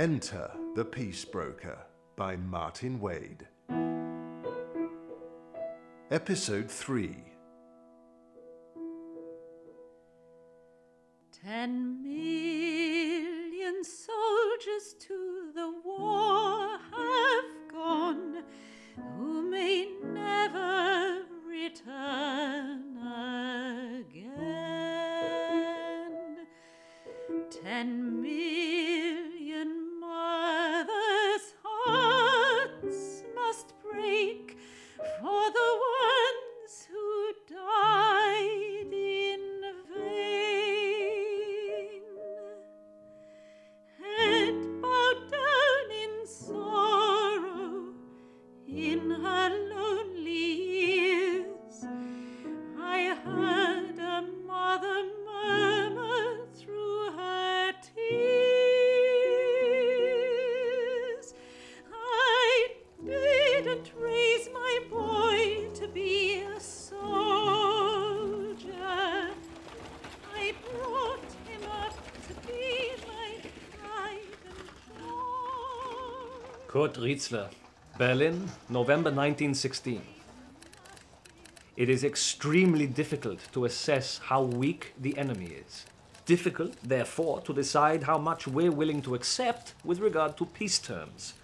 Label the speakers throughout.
Speaker 1: Enter the Peace Broker by Martyn Wade. Episode 3
Speaker 2: Ten
Speaker 3: Kurt Riezler, Berlin, November 1916. It is extremely difficult to assess how weak the enemy is. Difficult, therefore, to decide how much we're willing to accept with regard to peace terms.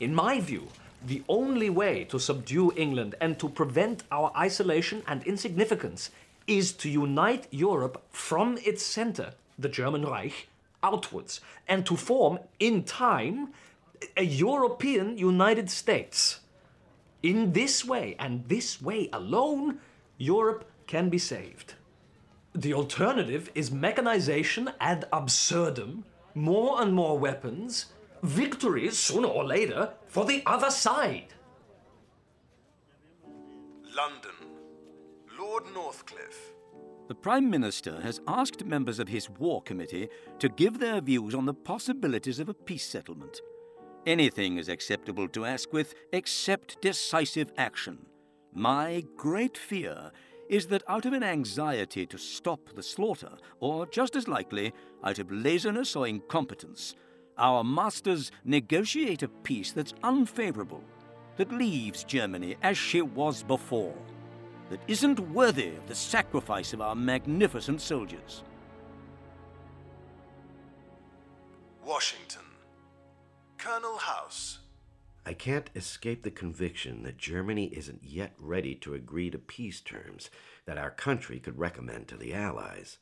Speaker 3: In my view, the only way to subdue England and to prevent our isolation and insignificance is to unite Europe from its center, the German Reich, outwards, and to form, in time, a European United States. In this way, and this way alone, Europe can be saved. The alternative is mechanization ad absurdum, more and more weapons, victories sooner or later for the other side.
Speaker 1: London Lord Northcliffe.
Speaker 4: The Prime Minister has asked members of his War Committee to give their views on the possibilities of a peace settlement. Anything is acceptable to Asquith except decisive action. My great fear is that out of an anxiety to stop the slaughter, or just as likely, out of laziness or incompetence, our masters negotiate a peace that's unfavorable, that leaves Germany as she was before, that isn't worthy of the sacrifice of our magnificent soldiers.
Speaker 1: Washington Colonel House.
Speaker 5: I can't escape the conviction that Germany isn't yet ready to agree to peace terms that our country could recommend to the Allies.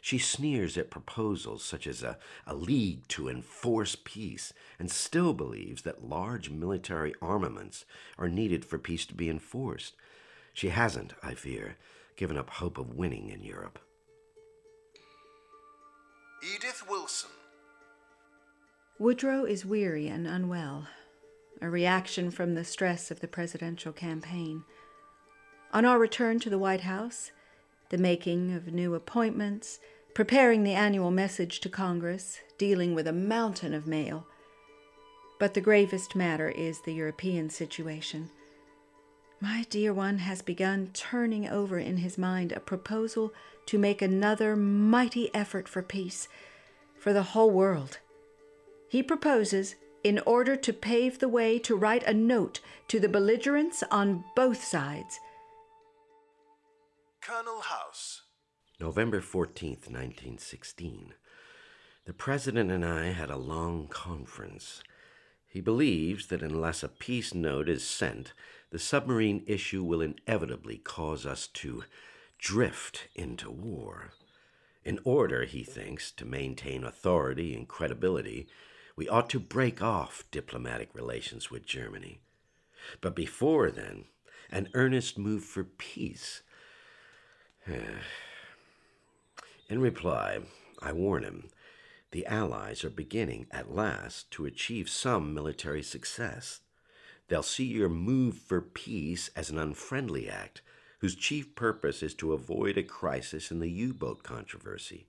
Speaker 5: She sneers at proposals such as a, a league to enforce peace and still believes that large military armaments are needed for peace to be enforced. She hasn't, I fear, given up hope of winning in Europe.
Speaker 1: Edith Wilson.
Speaker 6: Woodrow is weary and unwell, a reaction from the stress of the presidential campaign. On our return to the White House, the making of new appointments, preparing the annual message to Congress, dealing with a mountain of mail. But the gravest matter is the European situation. My dear one has begun turning over in his mind a proposal to make another mighty effort for peace, for the whole world. He proposes, in order to pave the way, to write a note to the belligerents on both sides.
Speaker 1: Colonel House.
Speaker 5: November 14th, 1916. The President and I had a long conference. He believes that unless a peace note is sent, the submarine issue will inevitably cause us to drift into war. In order, he thinks, to maintain authority and credibility, we ought to break off diplomatic relations with Germany. But before then, an earnest move for peace. In reply, I warn him the Allies are beginning at last to achieve some military success. They'll see your move for peace as an unfriendly act whose chief purpose is to avoid a crisis in the U boat controversy.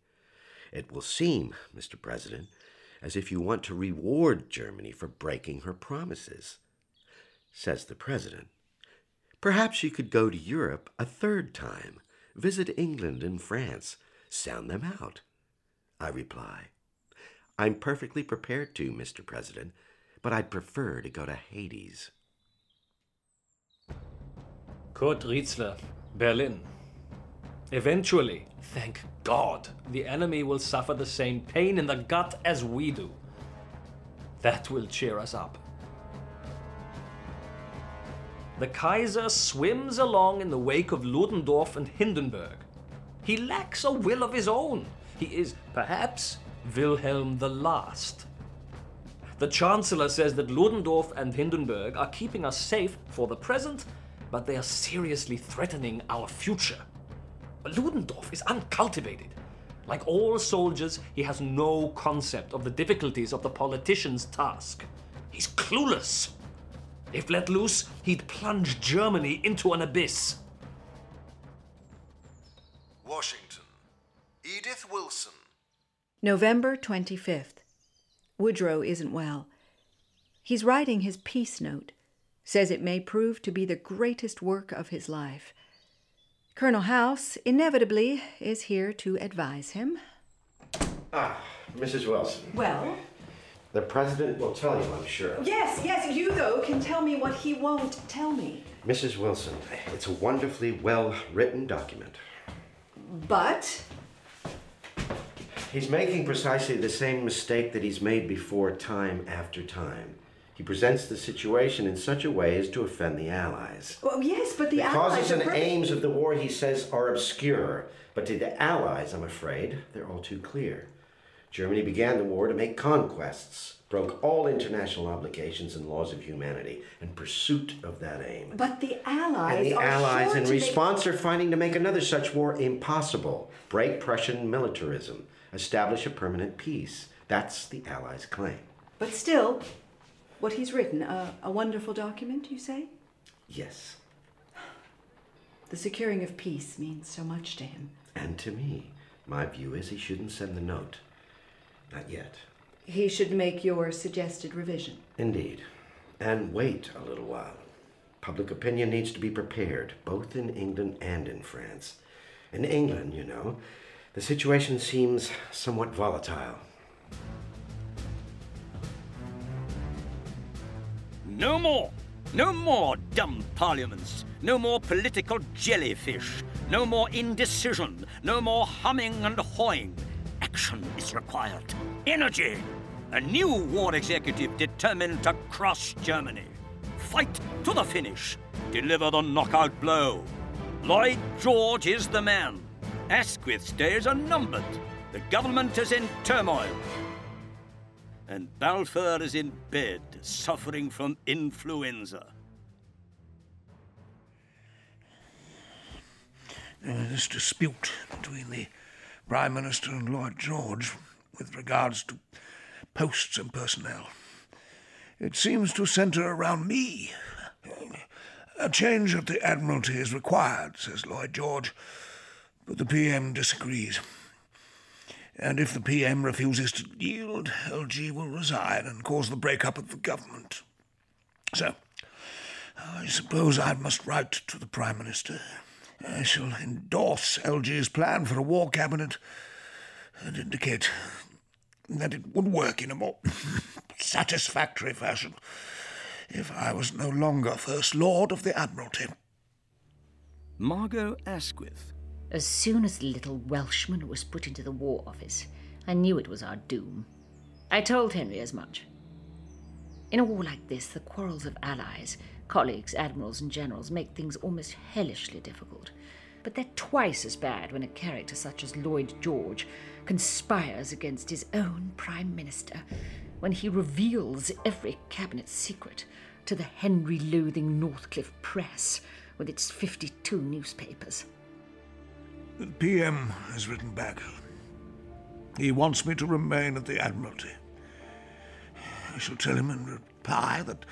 Speaker 5: It will seem, Mr. President, as if you want to reward Germany for breaking her promises. Says the President. Perhaps you could go to Europe a third time, visit England and France, sound them out. I reply, I'm perfectly prepared to, Mr. President, but I'd prefer to go to Hades.
Speaker 3: Kurt Riezler, Berlin. Eventually, thank God, the enemy will suffer the same pain in the gut as we do. That will cheer us up. The Kaiser swims along in the wake of Ludendorff and Hindenburg. He lacks a will of his own. He is, perhaps, Wilhelm the Last. The Chancellor says that Ludendorff and Hindenburg are keeping us safe for the present, but they are seriously threatening our future. Ludendorff is uncultivated. Like all soldiers, he has no concept of the difficulties of the politician's task. He's clueless. If let loose, he'd plunge Germany into an abyss.
Speaker 1: Washington. Edith Wilson.
Speaker 6: November 25th. Woodrow isn't well. He's writing his peace note, says it may prove to be the greatest work of his life. Colonel House, inevitably, is here to advise him.
Speaker 5: Ah, Mrs. Wilson.
Speaker 6: Well?
Speaker 5: The President will tell you, I'm sure.
Speaker 6: Yes, yes, you, though, can tell me what he won't tell me.
Speaker 5: Mrs. Wilson, it's a wonderfully well written document.
Speaker 6: But?
Speaker 5: He's making precisely the same mistake that he's made before, time after time. He presents the situation in such a way as to offend the Allies.
Speaker 6: Well, yes, but the,
Speaker 5: The
Speaker 6: Allies
Speaker 5: causes and
Speaker 6: perfect-
Speaker 5: aims of the war, he says, are obscure. But to the Allies, I'm afraid, they're all too clear. Germany began the war to make conquests, broke all international obligations and laws of humanity in pursuit of that aim.
Speaker 6: But the Allies
Speaker 5: And the Allies,
Speaker 6: sure
Speaker 5: in
Speaker 6: to make-
Speaker 5: response, are finding to make another such war impossible. Break Prussian militarism, establish a permanent peace. That's the Allies' claim.
Speaker 6: But still, what he's written, a, a wonderful document, you say?
Speaker 5: Yes,
Speaker 6: The securing of peace means so much to him.
Speaker 5: and to me, my view is he shouldn't send the note. Not yet.
Speaker 6: He should make your suggested revision.
Speaker 5: Indeed. And wait a little while. Public opinion needs to be prepared, both in England and in France. In England, you know, the situation seems somewhat volatile.
Speaker 4: No more. No more dumb parliaments. No more political jellyfish. No more indecision. No more humming and hawing. Action is required. Energy. A new war executive determined to crush Germany. Fight to the finish. Deliver the knockout blow. Lloyd George is the man. Asquith's days are numbered. The government is in turmoil and Balfour is in bed, suffering from influenza.
Speaker 7: this dispute between the Prime Minister and Lloyd George with regards to posts and personnel. It seems to centre around me. A change at the Admiralty is required, says Lloyd George, but the PM disagrees. And if the PM refuses to yield, LG will resign and cause the break-up of the government. So, I suppose I must write to the Prime Minister. I shall endorse LG's plan for a war cabinet and indicate that it would work in a more satisfactory fashion if I was no longer First Lord of the Admiralty.
Speaker 4: Margot Asquith.
Speaker 8: As soon as the little Welshman was put into the War Office, I knew it was our doom. I told Henry as much. In a war like this, the quarrels of allies, colleagues, admirals, and generals make things almost hellishly difficult. But they're twice as bad when a character such as Lloyd George conspires against his own Prime Minister, when he reveals every cabinet secret to the Henry loathing Northcliffe press with its 52 newspapers.
Speaker 7: The PM has written back. He wants me to remain at the Admiralty. I shall tell him in reply that,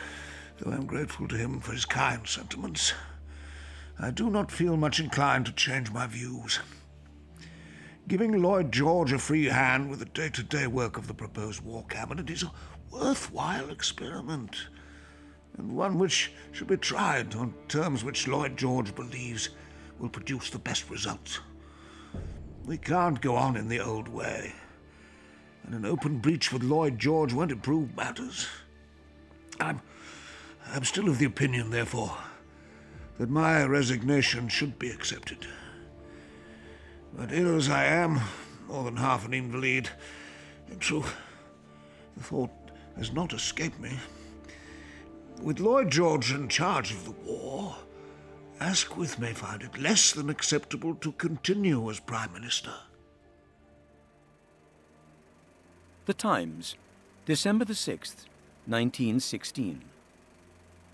Speaker 7: though I'm grateful to him for his kind sentiments, I do not feel much inclined to change my views. Giving Lloyd George a free hand with the day to day work of the proposed war cabinet is a worthwhile experiment, and one which should be tried on terms which Lloyd George believes will produce the best results. We can't go on in the old way. and an open breach with Lloyd George won't improve matters. I'm, I'm still of the opinion, therefore, that my resignation should be accepted. But ill as I am, more than half an invalid, in truth, the thought has not escaped me. With Lloyd George in charge of the war, Asquith may find it less than acceptable to continue as Prime Minister.
Speaker 4: The Times, December the 6th, 1916.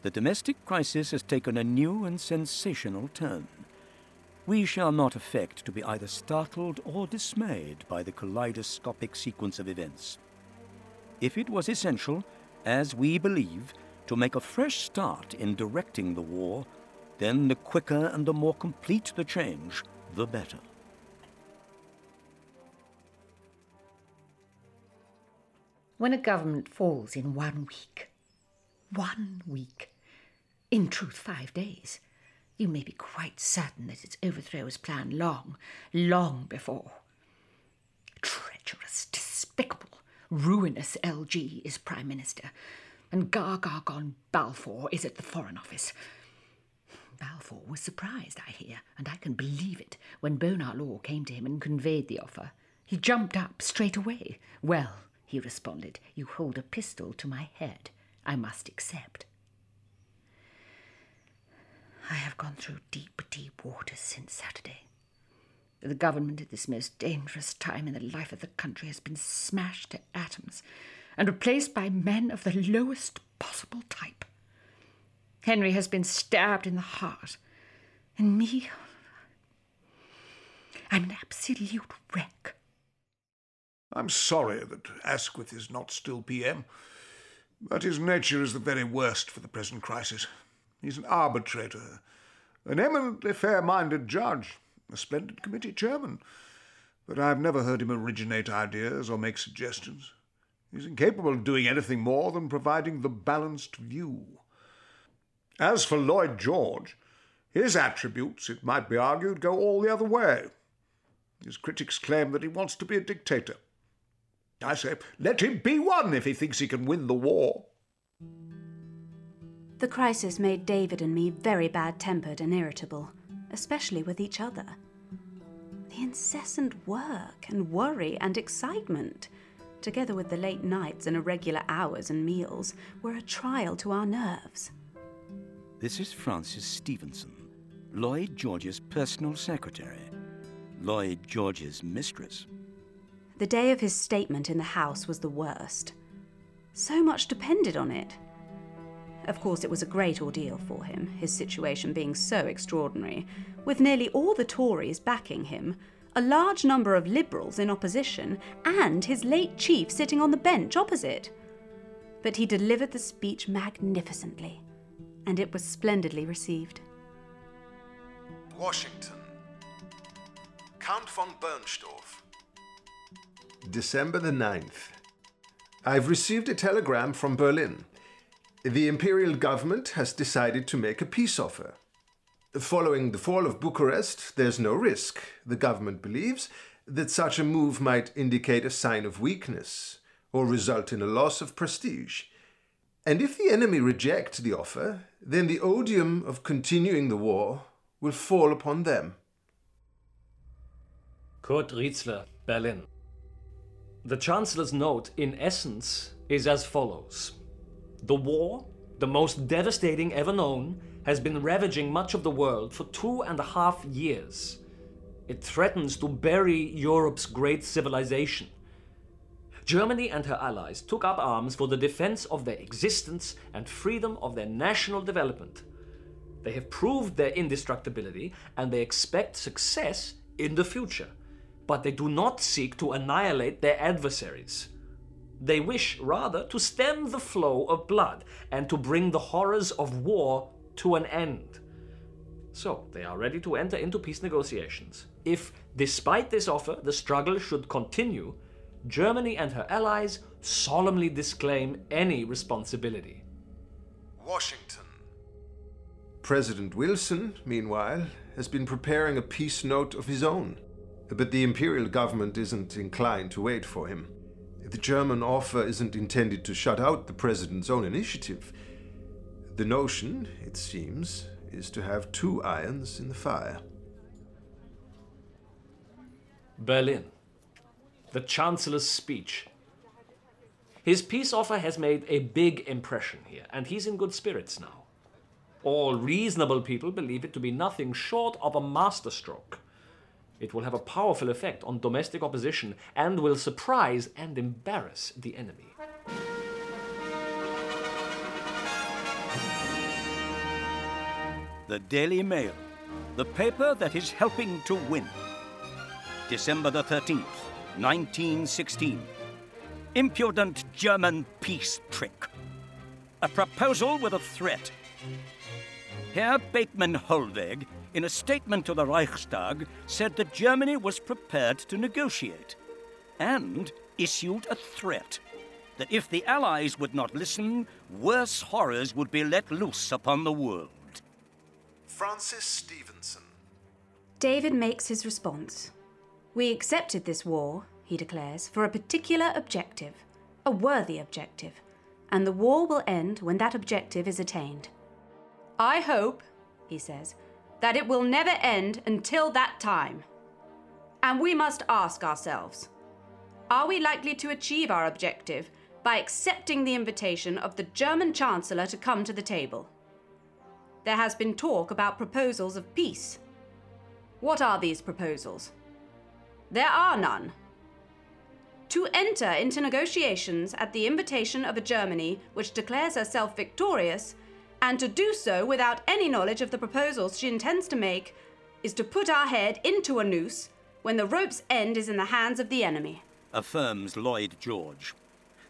Speaker 4: The domestic crisis has taken a new and sensational turn. We shall not affect to be either startled or dismayed by the kaleidoscopic sequence of events. If it was essential, as we believe, to make a fresh start in directing the war, then the quicker and the more complete the change, the better.
Speaker 8: When a government falls in one week, one week, in truth, five days, you may be quite certain that its overthrow was planned long, long before. Treacherous, despicable, ruinous LG is Prime Minister, and Gargargon Balfour is at the Foreign Office. Balfour was surprised, I hear, and I can believe it, when Bonar Law came to him and conveyed the offer. He jumped up straight away. Well, he responded, you hold a pistol to my head. I must accept. I have gone through deep, deep waters since Saturday. The government at this most dangerous time in the life of the country has been smashed to atoms and replaced by men of the lowest possible type. Henry has been stabbed in the heart, and me, I'm an absolute wreck.
Speaker 7: I'm sorry that Asquith is not still PM, but his nature is the very worst for the present crisis. He's an arbitrator, an eminently fair minded judge, a splendid committee chairman, but I've never heard him originate ideas or make suggestions. He's incapable of doing anything more than providing the balanced view. As for Lloyd George, his attributes, it might be argued, go all the other way. His critics claim that he wants to be a dictator. I say, let him be one if he thinks he can win the war.
Speaker 9: The crisis made David and me very bad tempered and irritable, especially with each other. The incessant work and worry and excitement, together with the late nights and irregular hours and meals, were a trial to our nerves.
Speaker 4: This is Frances Stevenson, Lloyd George's personal secretary, Lloyd George's mistress.
Speaker 9: The day of his statement in the House was the worst. So much depended on it. Of course, it was a great ordeal for him, his situation being so extraordinary, with nearly all the Tories backing him, a large number of Liberals in opposition, and his late chief sitting on the bench opposite. But he delivered the speech magnificently, and it was splendidly received.
Speaker 1: Washington. Count von Bernstorff. December the 9th. I've received a telegram from Berlin. The imperial government has decided to make a peace offer. Following the fall of Bucharest, there's no risk, the government believes, that such a move might indicate a sign of weakness or result in a loss of prestige. And if the enemy reject the offer, then the odium of continuing the war will fall upon them.
Speaker 3: Kurt Riezler, Berlin. The Chancellor's note, in essence, is as follows The war, the most devastating ever known, has been ravaging much of the world for two and a half years. It threatens to bury Europe's great civilization. Germany and her allies took up arms for the defense of their existence and freedom of their national development. They have proved their indestructibility and they expect success in the future but they do not seek to annihilate their adversaries. They wish rather to stem the flow of blood and to bring the horrors of war to an end. So, they are ready to enter into peace negotiations. If, despite this offer, the struggle should continue, Germany and her allies solemnly disclaim any responsibility.
Speaker 1: Washington. President Wilson, meanwhile, has been preparing a peace note of his own. But the imperial government isn't inclined to wait for him. the German offer isn't intended to shut out the President's own initiative. The notion, it seems, is to have two irons in the fire.
Speaker 3: Berlin. The Chancellor's speech. His peace offer has made a big impression here, and he's in good spirits now. All reasonable people believe it to be nothing short of a masterstroke. It will have a powerful effect on domestic opposition and will surprise and embarrass the enemy.
Speaker 4: The Daily Mail, the paper that is helping to win. December the 13th, 1916. Impudent German peace trick. A proposal with a threat. Herr Bethmann Hollweg, in a statement to the Reichstag, said that Germany was prepared to negotiate and issued a threat that if the Allies would not listen, worse horrors would be let loose upon the world.
Speaker 1: Frances Stevenson.
Speaker 9: David makes his response. We accepted this war, he declares, for a particular objective, a worthy objective, and the war will end when that objective is attained. I hope, he says, that it will never end until that time. And we must ask ourselves are we likely to achieve our objective by accepting the invitation of the German Chancellor to come to the table? There has been talk about proposals of peace. What are these proposals? There are none. To enter into negotiations at the invitation of a Germany which declares herself victorious, and to do so without any knowledge of the proposals she intends to make, is to put our head into a noose when the rope's end is in the hands of the enemy.
Speaker 4: Affirms Lloyd George.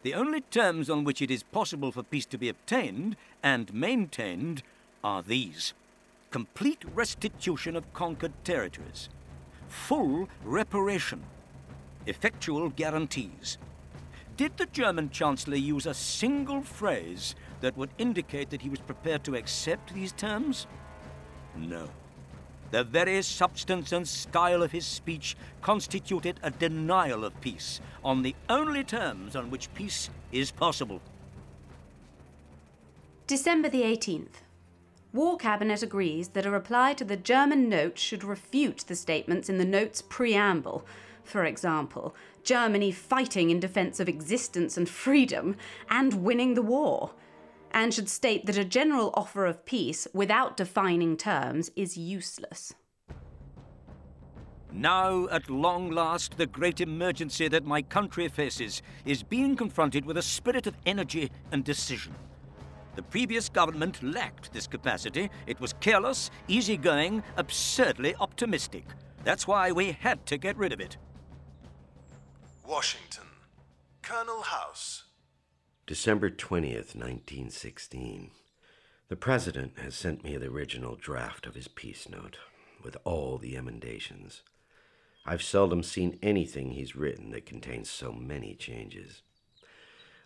Speaker 4: The only terms on which it is possible for peace to be obtained and maintained are these complete restitution of conquered territories, full reparation, effectual guarantees. Did the German Chancellor use a single phrase that would indicate that he was prepared to accept these terms? No. The very substance and style of his speech constituted a denial of peace on the only terms on which peace is possible.
Speaker 9: December the 18th. War Cabinet agrees that a reply to the German note should refute the statements in the note's preamble. For example, Germany fighting in defense of existence and freedom and winning the war. And should state that a general offer of peace without defining terms is useless.
Speaker 4: Now, at long last, the great emergency that my country faces is being confronted with a spirit of energy and decision. The previous government lacked this capacity. It was careless, easygoing, absurdly optimistic. That's why we had to get rid of it.
Speaker 1: Washington. Colonel House.
Speaker 5: December 20th, 1916. The President has sent me the original draft of his peace note, with all the emendations. I've seldom seen anything he's written that contains so many changes.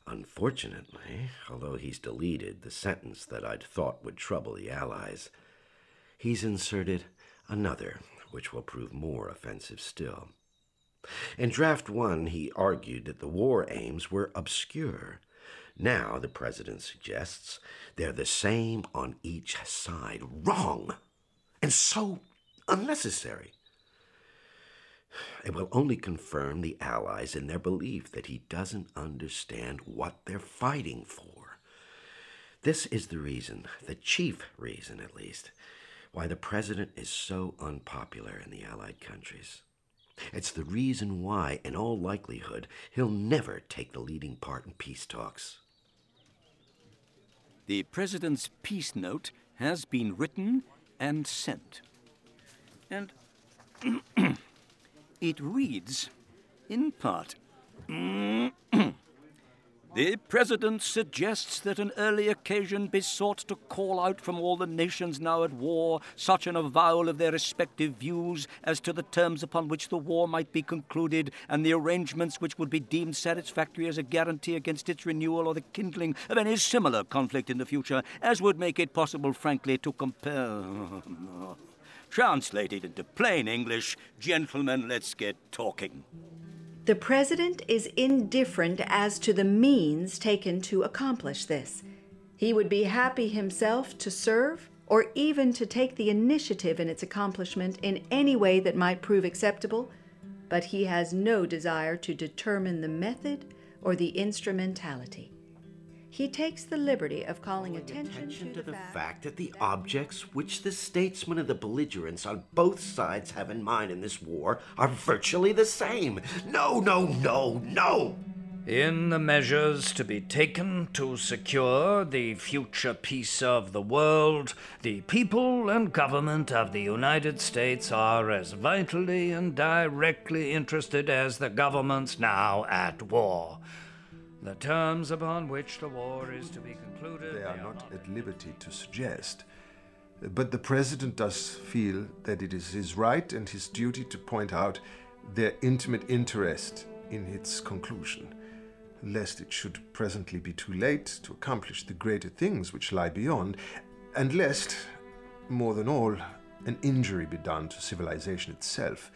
Speaker 5: Unfortunately, although he's deleted the sentence that I'd thought would trouble the Allies, he's inserted another which will prove more offensive still. In draft one, he argued that the war aims were obscure. Now, the president suggests, they're the same on each side. Wrong! And so unnecessary. It will only confirm the Allies in their belief that he doesn't understand what they're fighting for. This is the reason, the chief reason at least, why the President is so unpopular in the Allied countries. It's the reason why, in all likelihood, he'll never take the leading part in peace talks.
Speaker 4: The President's peace note has been written and sent. And it reads, in part mm-hmm. The President suggests that an early occasion be sought to call out from all the nations now at war such an avowal of their respective views as to the terms upon which the war might be concluded and the arrangements which would be deemed satisfactory as a guarantee against its renewal or the kindling of any similar conflict in the future as would make it possible, frankly, to compare. Translated into plain English, gentlemen, let's get talking.
Speaker 6: The President is indifferent as to the means taken to accomplish this. He would be happy himself to serve or even to take the initiative in its accomplishment in any way that might prove acceptable, but he has no desire to determine the method or the instrumentality. He takes the liberty of calling attention,
Speaker 5: Attention
Speaker 6: to,
Speaker 5: to the fact that the objects which the statesmen of the belligerents on both sides have in mind in this war are virtually the same. No, no, no, no!
Speaker 10: In the measures to be taken to secure the future peace of the world, the people and government of the United States are as vitally and directly interested as the governments now at war. The terms upon which the war is to be concluded.
Speaker 1: They are not at liberty to suggest. But the President does feel that it is his right and his duty to point out their intimate interest in its conclusion, lest it should presently be too late to accomplish the greater things which lie beyond, and lest, more than all, an injury be done to civilization itself,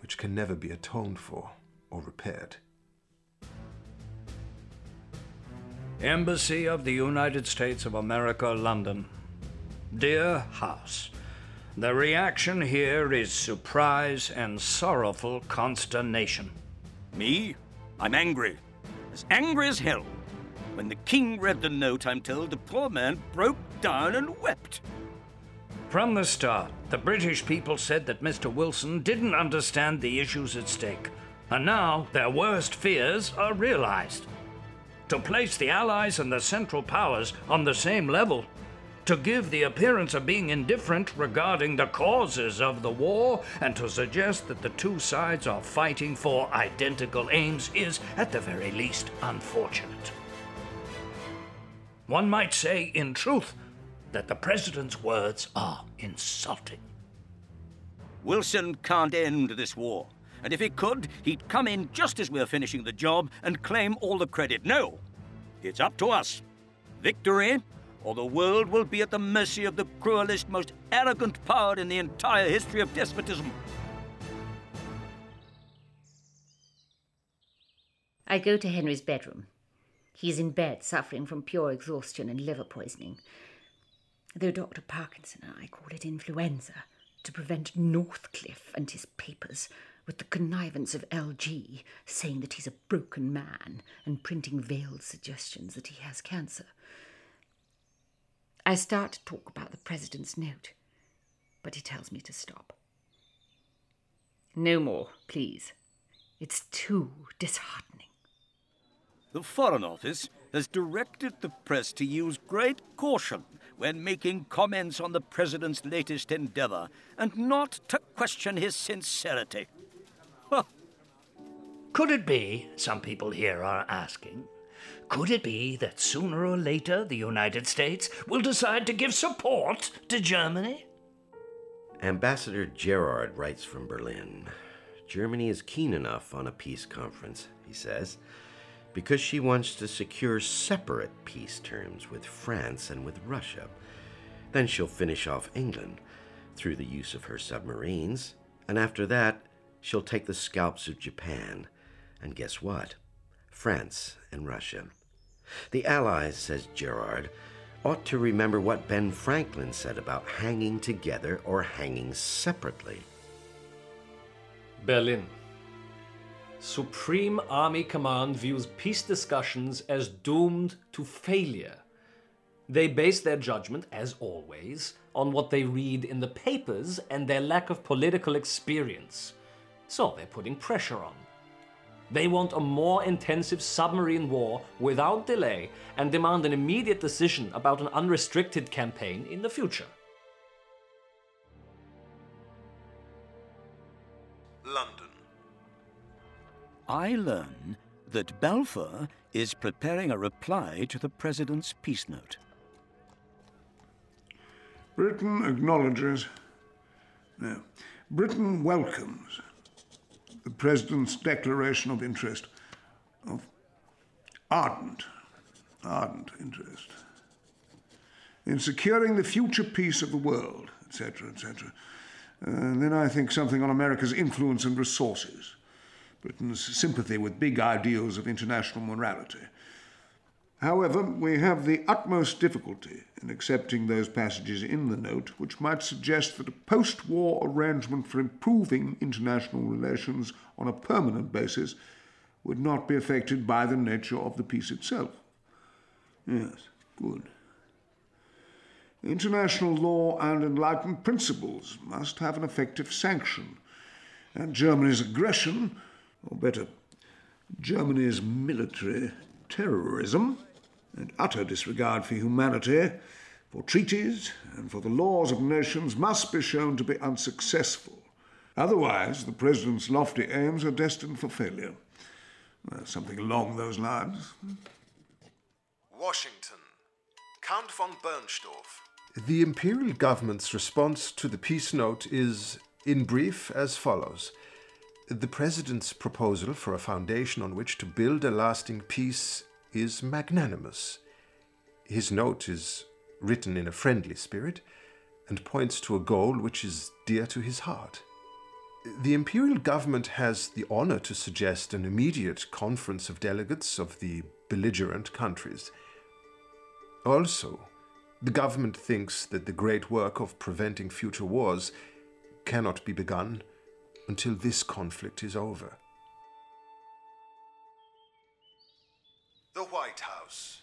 Speaker 1: which can never be atoned for or repaired.
Speaker 10: Embassy of the United States of America, London. Dear House, the reaction here is surprise and sorrowful consternation.
Speaker 4: Me? I'm angry. As angry as hell. When the king read the note, I'm told the poor man broke down and wept.
Speaker 10: From the start, the British people said that Mr. Wilson didn't understand the issues at stake, and now their worst fears are realized. To place the Allies and the Central Powers on the same level, to give the appearance of being indifferent regarding the causes of the war, and to suggest that the two sides are fighting for identical aims is, at the very least, unfortunate. One might say, in truth, that the President's words are insulting.
Speaker 4: Wilson can't end this war. And if he could, he'd come in just as we're finishing the job and claim all the credit. No! It's up to us. Victory, or the world will be at the mercy of the cruelest, most arrogant power in the entire history of despotism.
Speaker 8: I go to Henry's bedroom. He's in bed, suffering from pure exhaustion and liver poisoning. Though Dr. Parkinson and I call it influenza, to prevent Northcliffe and his papers, with the connivance of LG, saying that he's a broken man and printing veiled suggestions that he has cancer. I start to talk about the President's note, but he tells me to stop. No more, please. It's too disheartening.
Speaker 4: The Foreign Office has directed the press to use great caution when making comments on the President's latest endeavor and not to question his sincerity.
Speaker 10: Could it be, some people here are asking, could it be that sooner or later the United States will decide to give support to Germany?
Speaker 5: Ambassador Gerard writes from Berlin. Germany is keen enough on a peace conference, he says, because she wants to secure separate peace terms with France and with Russia. Then she'll finish off England through the use of her submarines, and after that, she'll take the scalps of Japan. And guess what? France and Russia. The Allies, says Gerard, ought to remember what Ben Franklin said about hanging together or hanging separately.
Speaker 3: Berlin. Supreme Army Command views peace discussions as doomed to failure. They base their judgment, as always, on what they read in the papers and their lack of political experience. So they're putting pressure on. They want a more intensive submarine war without delay and demand an immediate decision about an unrestricted campaign in the future.
Speaker 1: London.
Speaker 4: I learn that Balfour is preparing a reply to the President's peace note.
Speaker 7: Britain acknowledges. No. Britain welcomes the President's declaration of interest, of ardent, ardent interest, in securing the future peace of the world, etc., etc. And then I think something on America's influence and resources, Britain's sympathy with big ideals of international morality. However, we have the utmost difficulty in accepting those passages in the note which might suggest that a post war arrangement for improving international relations on a permanent basis would not be affected by the nature of the peace itself. Yes, good. International law and enlightened principles must have an effective sanction, and Germany's aggression, or better, Germany's military terrorism, and utter disregard for humanity, for treaties, and for the laws of nations must be shown to be unsuccessful. Otherwise, the President's lofty aims are destined for failure. Well, something along those lines.
Speaker 1: Washington. Count von Bernstorff. The Imperial Government's response to the peace note is, in brief, as follows. The President's proposal for a foundation on which to build a lasting peace is magnanimous. His note is written in a friendly spirit and points to a goal which is dear to his heart. The Imperial Government has the honor to suggest an immediate conference of delegates of the belligerent countries. Also, the government thinks that the great work of preventing future wars cannot be begun until this conflict is over. The White House.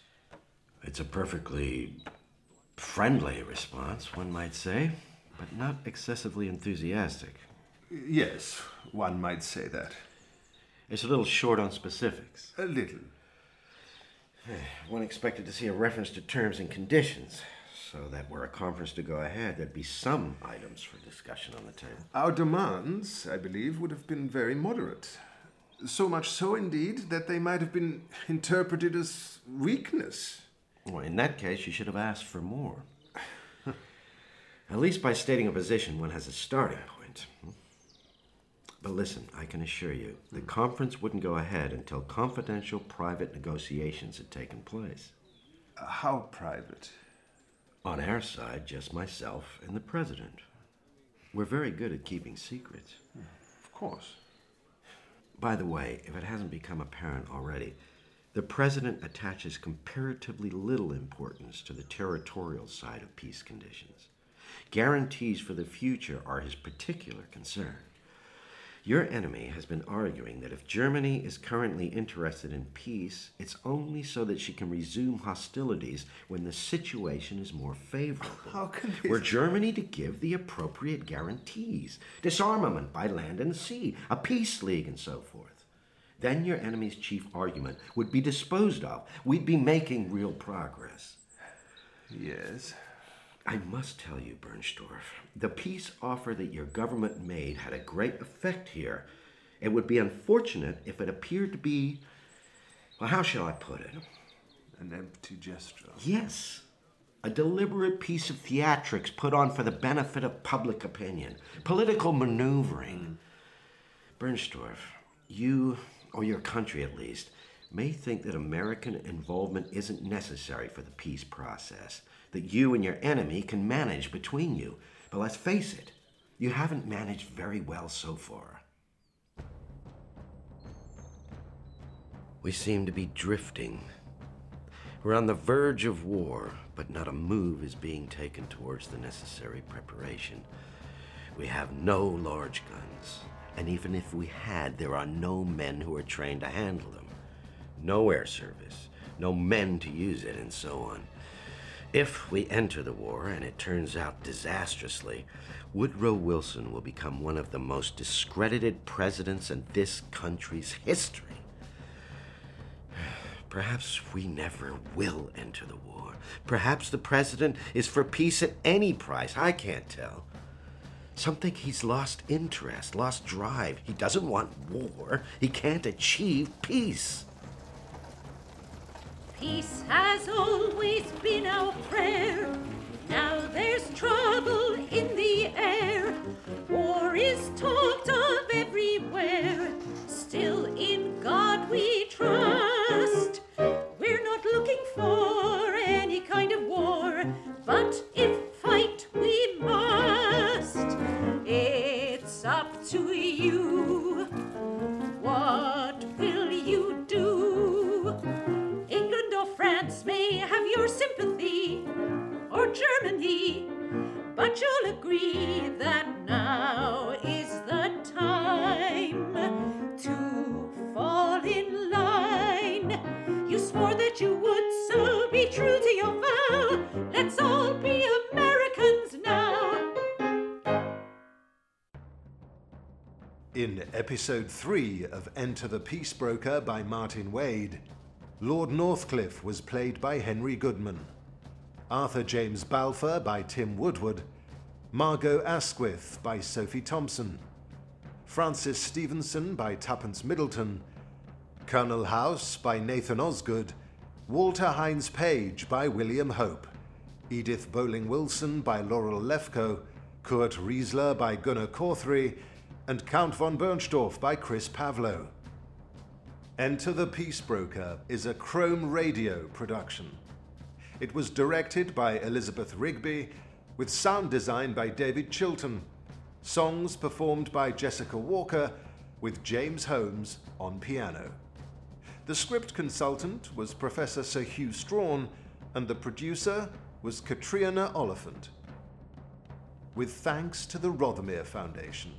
Speaker 5: It's a perfectly friendly response, one might say, but not excessively enthusiastic.
Speaker 1: Yes, one might say that.
Speaker 5: It's a little short on specifics.
Speaker 1: A little.
Speaker 5: Eh, one expected to see a reference to terms and conditions, so that were a conference to go ahead, there'd be some items for discussion on the table.
Speaker 1: Our demands, I believe, would have been very moderate. So much so, indeed, that they might have been interpreted as weakness.
Speaker 5: Well, in that case, you should have asked for more. At least by stating a position, one has a starting point. But listen, I can assure you, the hmm. conference wouldn't go ahead until confidential private negotiations had taken place.
Speaker 1: Uh, how private?
Speaker 5: On our side, just myself and the president. We're very good at keeping secrets.
Speaker 1: Hmm, of course.
Speaker 5: By the way, if it hasn't become apparent already, the president attaches comparatively little importance to the territorial side of peace conditions. Guarantees for the future are his particular concern. Your enemy has been arguing that if Germany is currently interested in peace, it's only so that she can resume hostilities when the situation is more favorable.
Speaker 1: How can
Speaker 5: Were Germany to give the appropriate guarantees, disarmament by land and sea, a peace league, and so forth, then your enemy's chief argument would be disposed of. We'd be making real progress.
Speaker 1: Yes.
Speaker 5: I must tell you, Bernstorff, the peace offer that your government made had a great effect here. It would be unfortunate if it appeared to be, well, how shall I put it?
Speaker 1: An empty gesture.
Speaker 5: Yes. A deliberate piece of theatrics put on for the benefit of public opinion, political maneuvering. Bernstorff, you, or your country at least, may think that American involvement isn't necessary for the peace process, that you and your enemy can manage between you. But let's face it, you haven't managed very well so far. We seem to be drifting. We're on the verge of war, but not a move is being taken towards the necessary preparation. We have no large guns, and even if we had, there are no men who are trained to handle them. No air service, no men to use it, and so on. If we enter the war and it turns out disastrously, Woodrow Wilson will become one of the most discredited presidents in this country's history. Perhaps we never will enter the war. Perhaps the president is for peace at any price. I can't tell. Some think he's lost interest, lost drive. He doesn't want war. He can't achieve peace.
Speaker 2: Peace has always been our prayer.
Speaker 1: Episode 3 of Enter the Peace Broker by Martyn Wade, Lord Northcliffe was played by Henry Goodman, Arthur James Balfour by Tim Woodward, Margot Asquith by Sophie Thompson, Frances Stevenson by Tuppence Middleton, Colonel House by Nathan Osgood, Walter Hines Page by William Hope, Edith Bolling Wilson by Laurel Lefkow, Kurt Riezler by Gunnar Cauthery, and Count von Bernstorff by Chris Pavlo. Enter the Peace Broker is a Chrome Radio production. It was directed by Elizabeth Rigbey, with sound design by David Chilton, songs performed by Jessica Walker, with James Holmes on piano. The script consultant was Professor Sir Hew Strachan, and the producer was Catriona Oliphant. With thanks to the Rothermere Foundation.